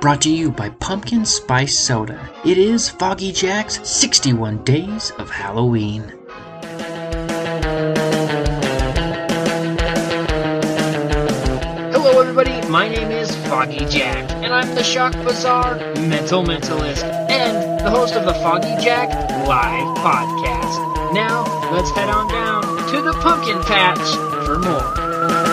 brought to you by Pumpkin Spice Soda. It is Foggy Jack's 61 Days of Halloween. Hello, everybody. My name is Foggy Jack, and I'm the Shock Bazaar Mental Mentalist and the host of the Foggy Jack Live Podcast. Now, let's head on down to the pumpkin patch for more.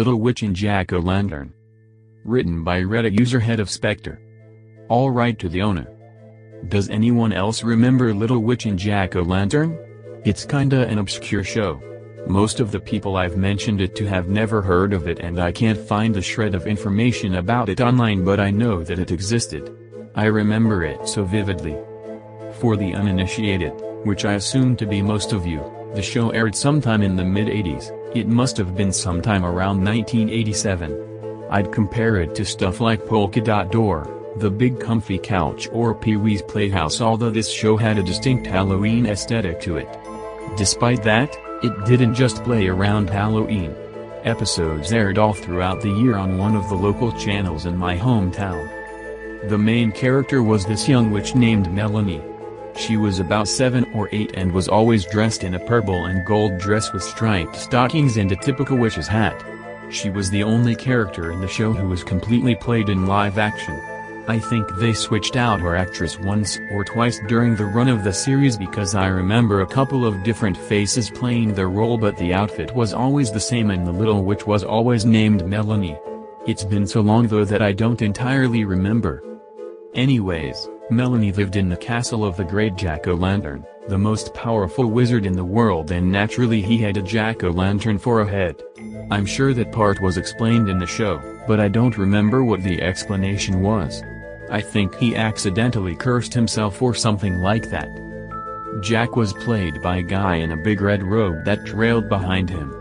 Little Witch and Jack-O-Lantern. Written by Reddit user Head of Spectre. All right to the owner. Does anyone else remember Little Witch and Jack-O-Lantern? It's kinda an obscure show. Most of the people I've mentioned it to have never heard of it and I can't find a shred of information about it online but I know that it existed. I remember it so vividly. For the uninitiated, which I assume to be most of you, the show aired sometime in the mid-80s, it must have been sometime around 1987. I'd compare it to stuff like Polka Dot Door, The Big Comfy Couch or Pee-wee's Playhouse although this show had a distinct Halloween aesthetic to it. Despite that, it didn't just play around Halloween. Episodes aired all throughout the year on one of the local channels in my hometown. The main character was this young witch named Melanie. She was about 7 or 8 and was always dressed in a purple and gold dress with striped stockings and a typical witch's hat. She was the only character in the show who was completely played in live action. I think they switched out her actress once or twice during the run of the series because I remember a couple of different faces playing the role but the outfit was always the same and the little witch was always named Melanie. It's been so long though that I don't entirely remember. Anyways, Melanie lived in the castle of the great Jack-O-Lantern, the most powerful wizard in the world and naturally he had a Jack-O-Lantern for a head. I'm sure that part was explained in the show, but I don't remember what the explanation was. I think he accidentally cursed himself or something like that. Jack was played by a guy in a big red robe that trailed behind him.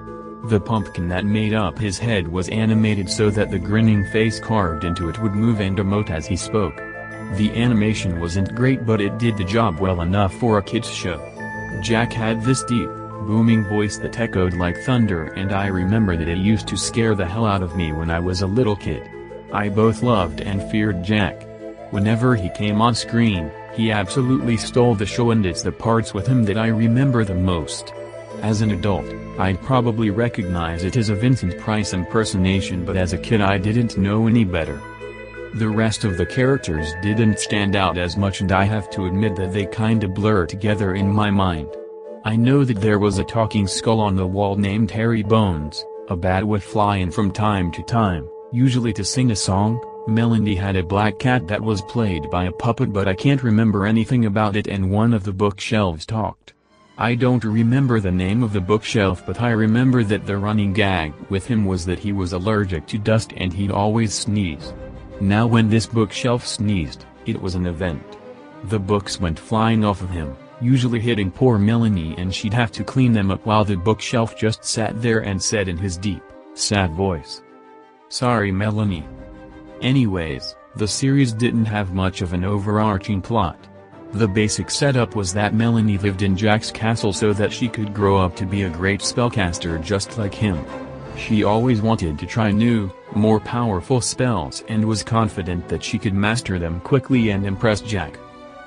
The pumpkin that made up his head was animated so that the grinning face carved into it would move and emote as he spoke. The animation wasn't great but it did the job well enough for a kids show. Jack had this deep, booming voice that echoed like thunder and I remember that it used to scare the hell out of me when I was a little kid. I both loved and feared Jack. Whenever he came on screen, he absolutely stole the show and it's the parts with him that I remember the most. As an adult, I'd probably recognize it as a Vincent Price impersonation but as a kid I didn't know any better. The rest of the characters didn't stand out as much and I have to admit that they kinda blur together in my mind. I know that there was a talking skull on the wall named Harry Bones, a bat would fly in from time to time, usually to sing a song, Melanie had a black cat that was played by a puppet but I can't remember anything about it and one of the bookshelves talked. I don't remember the name of the bookshelf but I remember that the running gag with him was that he was allergic to dust and he'd always sneeze. Now when this bookshelf sneezed, it was an event. The books went flying off of him, usually hitting poor Melanie and she'd have to clean them up while the bookshelf just sat there and said in his deep, sad voice. Sorry Melanie. Anyways, the series didn't have much of an overarching plot. The basic setup was that Melanie lived in Jack's castle so that she could grow up to be a great spellcaster just like him. She always wanted to try new, more powerful spells and was confident that she could master them quickly and impress Jack.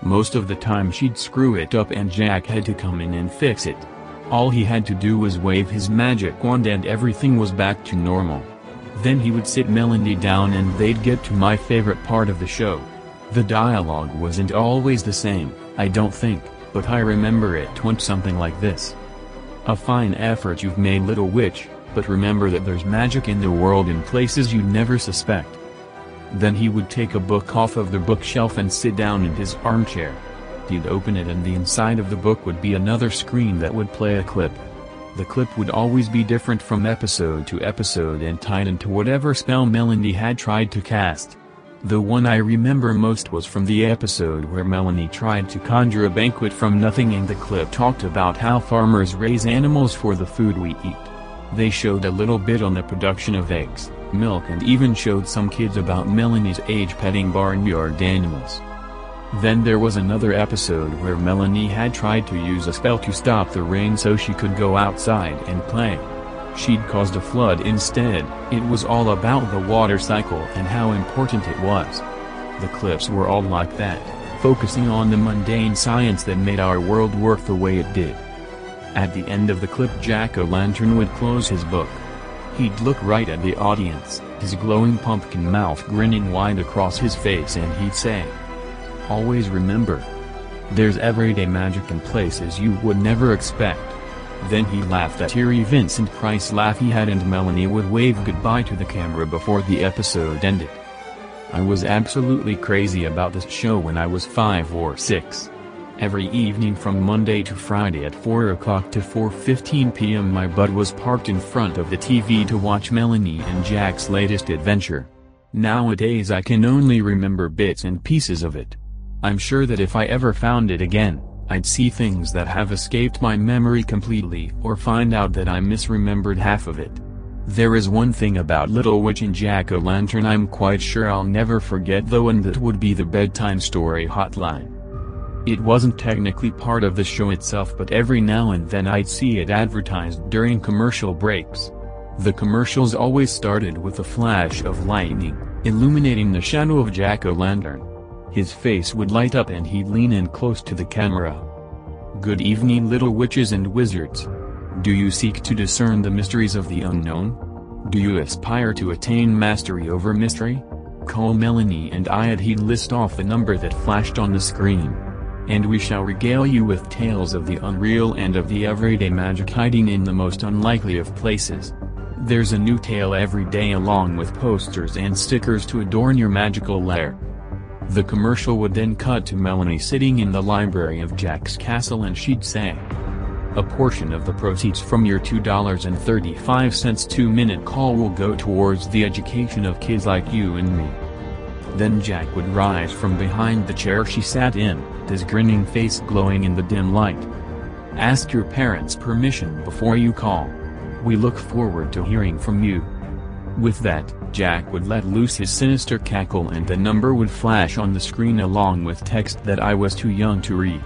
Most of the time she'd screw it up and Jack had to come in and fix it. All he had to do was wave his magic wand and everything was back to normal. Then he would sit Melanie down and they'd get to my favorite part of the show. The dialogue wasn't always the same, I don't think, but I remember it went something like this. A fine effort you've made little witch, but remember that there's magic in the world in places you'd never suspect. Then he would take a book off of the bookshelf and sit down in his armchair. He'd open it and the inside of the book would be another screen that would play a clip. The clip would always be different from episode to episode and tied into whatever spell Melanie had tried to cast. The one I remember most was from the episode where Melanie tried to conjure a banquet from nothing and the clip talked about how farmers raise animals for the food we eat. They showed a little bit on the production of eggs, milk and even showed some kids about Melanie's age petting barnyard animals. Then there was another episode where Melanie had tried to use a spell to stop the rain so she could go outside and play. she'd caused a flood instead, it was all about the water cycle and how important it was. The clips were all like that, focusing on the mundane science that made our world work the way it did. At the end of the clip Jack-o'-lantern would close his book. He'd look right at the audience, his glowing pumpkin mouth grinning wide across his face and he'd say, Always remember. There's everyday magic in places you would never expect. Then he laughed at eerie Vincent Price laugh he had and Melanie would wave goodbye to the camera before the episode ended. I was absolutely crazy about this show when I was 5 or 6. Every evening from Monday to Friday at 4 o'clock to 4.15 p.m. my butt was parked in front of the TV to watch Melanie and Jack's latest adventure. Nowadays I can only remember bits and pieces of it. I'm sure that if I ever found it again, I'd see things that have escaped my memory completely or find out that I misremembered half of it. There is one thing about Little Witch and Jack-o'-lantern I'm quite sure I'll never forget though and that would be the bedtime story hotline. It wasn't technically part of the show itself but every now and then I'd see it advertised during commercial breaks. The commercials always started with a flash of lightning, illuminating the shadow of Jack-o'-lantern. His face would light up and he'd lean in close to the camera. Good evening little witches and wizards. Do you seek to discern the mysteries of the unknown? Do you aspire to attain mastery over mystery? Call Melanie and I'd he'd list off the number that flashed on the screen. And we shall regale you with tales of the unreal and of the everyday magic hiding in the most unlikely of places. There's a new tale every day along with posters and stickers to adorn your magical lair. The commercial would then cut to Melanie sitting in the library of Jack's castle and she'd say, a portion of the proceeds from your $2.35 two-minute call will go towards the education of kids like you and me. Then Jack would rise from behind the chair she sat in, his grinning face glowing in the dim light. Ask your parents' permission before you call. We look forward to hearing from you. With that, Jack would let loose his sinister cackle and the number would flash on the screen along with text that I was too young to read.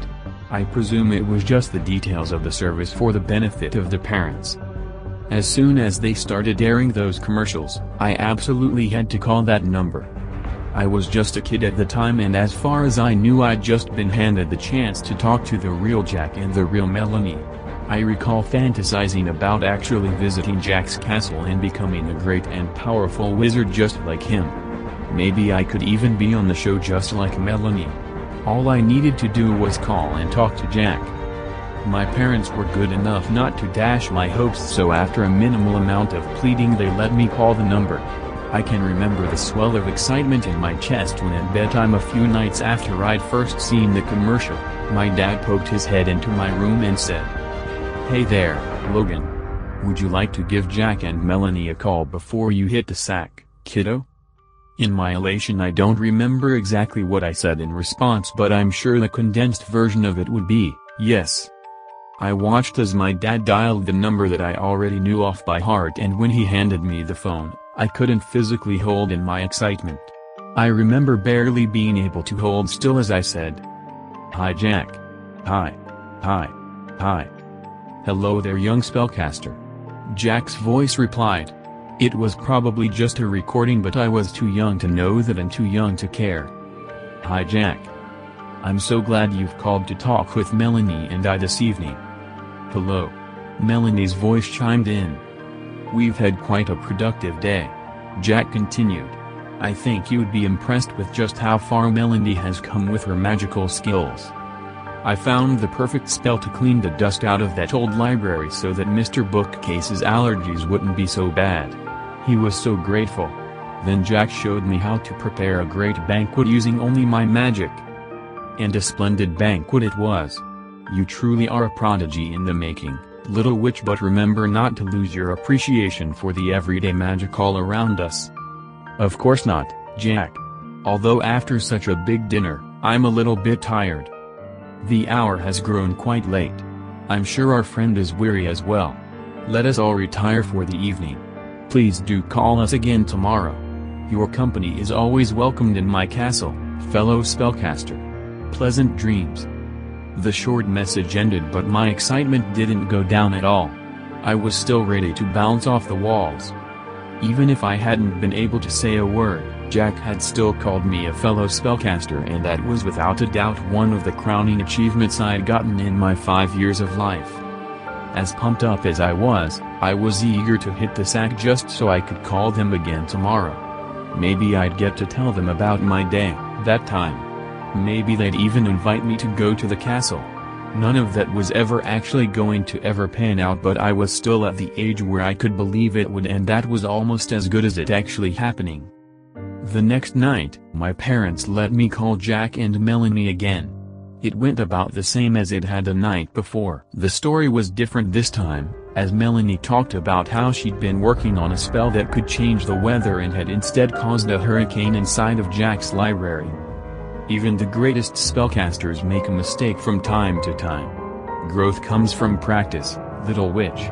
I presume it was just the details of the service for the benefit of the parents. As soon as they started airing those commercials, I absolutely had to call that number. I was just a kid at the time and as far as I knew I'd just been handed the chance to talk to the real Jack and the real Melanie. I recall fantasizing about actually visiting Jack's castle and becoming a great and powerful wizard just like him. Maybe I could even be on the show just like Melanie. All I needed to do was call and talk to Jack. My parents were good enough not to dash my hopes so after a minimal amount of pleading they let me call the number. I can remember the swell of excitement in my chest when at bedtime a few nights after I'd first seen the commercial, my dad poked his head into my room and said, Hey there, Logan. Would you like to give Jack and Melanie a call before you hit the sack, kiddo? In my elation I don't remember exactly what I said in response but I'm sure the condensed version of it would be, yes. I watched as my dad dialed the number that I already knew off by heart and when he handed me the phone, I couldn't physically hold in my excitement. I remember barely being able to hold still as I said, Hi Jack. Hi. Hi. Hi. Hello there young spellcaster. Jack's voice replied, it was probably just a recording but I was too young to know that and too young to care. Hi Jack. I'm so glad you've called to talk with Melanie and I this evening. Hello. Melanie's voice chimed in. We've had quite a productive day. Jack continued. I think you'd be impressed with just how far Melanie has come with her magical skills. I found the perfect spell to clean the dust out of that old library so that Mr. Bookcase's allergies wouldn't be so bad. He was so grateful. Then Jack showed me how to prepare a great banquet using only my magic. And a splendid banquet it was. You truly are a prodigy in the making, little witch but remember not to lose your appreciation for the everyday magic all around us. Of course not, Jack. Although after such a big dinner, I'm a little bit tired. The hour has grown quite late. I'm sure our friend is weary as well. Let us all retire for the evening. Please do call us again tomorrow. Your company is always welcomed in my castle, fellow spellcaster. Pleasant dreams. The short message ended but my excitement didn't go down at all. I was still ready to bounce off the walls. Even if I hadn't been able to say a word, Jack had still called me a fellow spellcaster and that was without a doubt one of the crowning achievements I'd gotten in my five years of life. As pumped up as I was, I was eager to hit the sack just so I could call them again tomorrow. Maybe I'd get to tell them about my day, that time. Maybe they'd even invite me to go to the castle. None of that was ever actually going to ever pan out but I was still at the age where I could believe it would and that was almost as good as it actually happening. The next night, my parents let me call Jack and Melanie again. It went about the same as it had the night before. The story was different this time, as Melanie talked about how she'd been working on a spell that could change the weather and had instead caused a hurricane inside of Jack's library. Even the greatest spellcasters make a mistake from time to time. Growth comes from practice, little witch.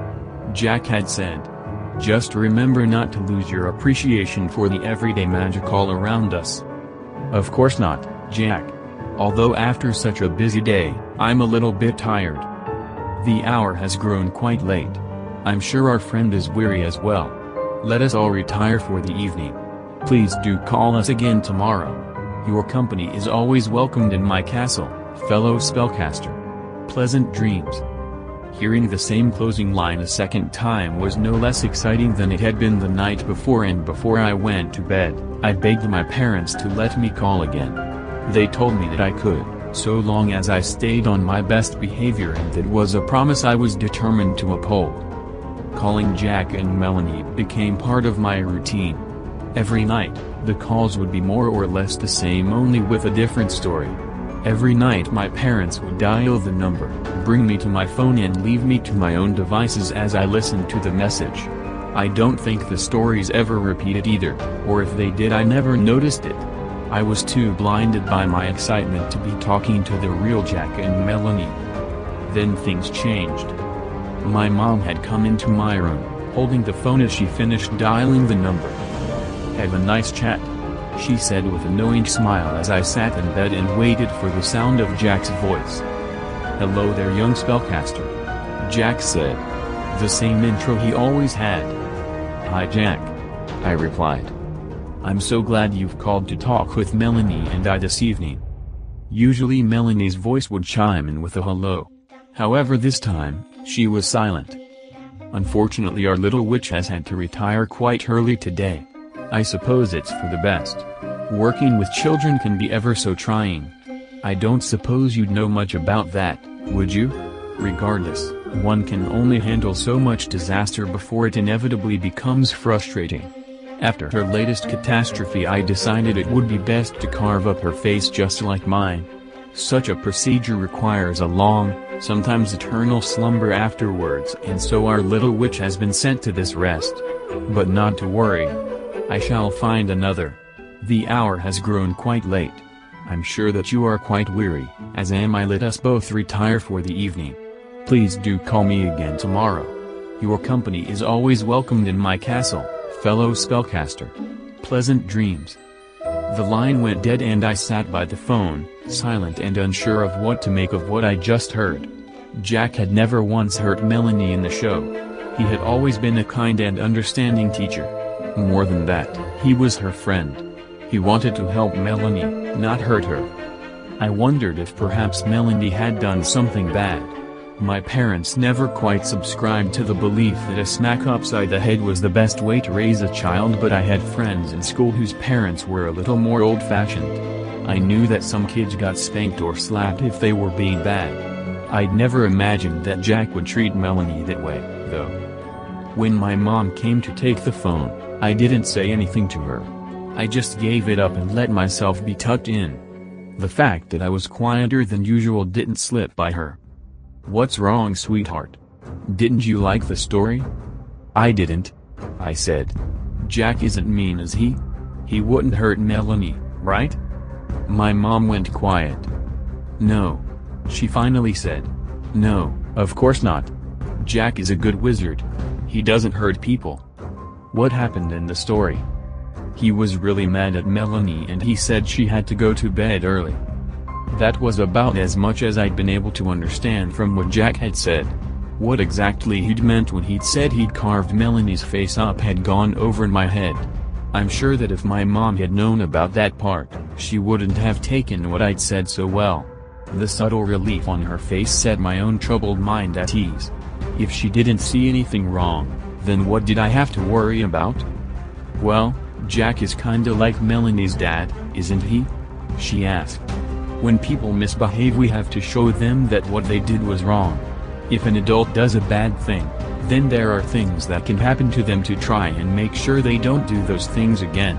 Jack had said. Just remember not to lose your appreciation for the everyday magic all around us. Of course not, Jack. Although after such a busy day, I'm a little bit tired. The hour has grown quite late. I'm sure our friend is weary as well. Let us all retire for the evening. Please do call us again tomorrow. Your company is always welcomed in my castle, fellow spellcaster. Pleasant dreams. Hearing the same closing line a second time was no less exciting than it had been the night before and before I went to bed, I begged my parents to let me call again. They told me that I could so long as I stayed on my best behavior and that was a promise I was determined to uphold. Calling Jack and Melanie became part of my routine. Every night, the calls would be more or less the same only with a different story. Every night my parents would dial the number, bring me to my phone and leave me to my own devices as I listened to the message. I don't think the stories ever repeated either, or if they did I never noticed it. I was too blinded by my excitement to be talking to the real Jack and Melanie. Then things changed. My mom had come into my room, holding the phone as she finished dialing the number. Have a nice chat, she said with a knowing smile as I sat in bed and waited for the sound of Jack's voice. Hello there young spellcaster. Jack said. The same intro he always had. Hi Jack. I replied. I'm so glad you've called to talk with Melanie and I this evening. Usually Melanie's voice would chime in with a hello. However this time, she was silent. Unfortunately our little witch has had to retire quite early today. I suppose it's for the best. Working with children can be ever so trying. I don't suppose you'd know much about that, would you? Regardless, one can only handle so much disaster before it inevitably becomes frustrating. After her latest catastrophe I decided it would be best to carve up her face just like mine. Such a procedure requires a long, sometimes eternal slumber afterwards and so our little witch has been sent to this rest. But not to worry. I shall find another. The hour has grown quite late. I'm sure that you are quite weary, as am I let us both retire for the evening. Please do call me again tomorrow. Your company is always welcomed in my castle fellow spellcaster. Pleasant dreams. The line went dead and I sat by the phone, silent and unsure of what to make of what I just heard. Jack had never once hurt Melanie in the show. He had always been a kind and understanding teacher. More than that, he was her friend. He wanted to help Melanie, not hurt her. I wondered if perhaps Melanie had done something bad. My parents never quite subscribed to the belief that a smack upside the head was the best way to raise a child but I had friends in school whose parents were a little more old-fashioned. I knew that some kids got spanked or slapped if they were being bad. I'd never imagined that Jack would treat Melanie that way, though. When my mom came to take the phone, I didn't say anything to her. I just gave it up and let myself be tucked in. The fact that I was quieter than usual didn't slip by her. What's wrong sweetheart? Didn't you like the story? I didn't. I said. Jack isn't mean is he? He wouldn't hurt Melanie, right? My mom went quiet. No. She finally said. No, of course not. Jack is a good wizard. He doesn't hurt people. What happened in the story? He was really mad at Melanie and he said she had to go to bed early. That was about as much as I'd been able to understand from what Jack had said. What exactly he'd meant when he'd said he'd carved Melanie's face up had gone over my head. I'm sure that if my mom had known about that part, she wouldn't have taken what I'd said so well. The subtle relief on her face set my own troubled mind at ease. If she didn't see anything wrong, then what did I have to worry about? Well, Jack is kinda like Melanie's dad, isn't he? She asked. When people misbehave we have to show them that what they did was wrong. If an adult does a bad thing, then there are things that can happen to them to try and make sure they don't do those things again.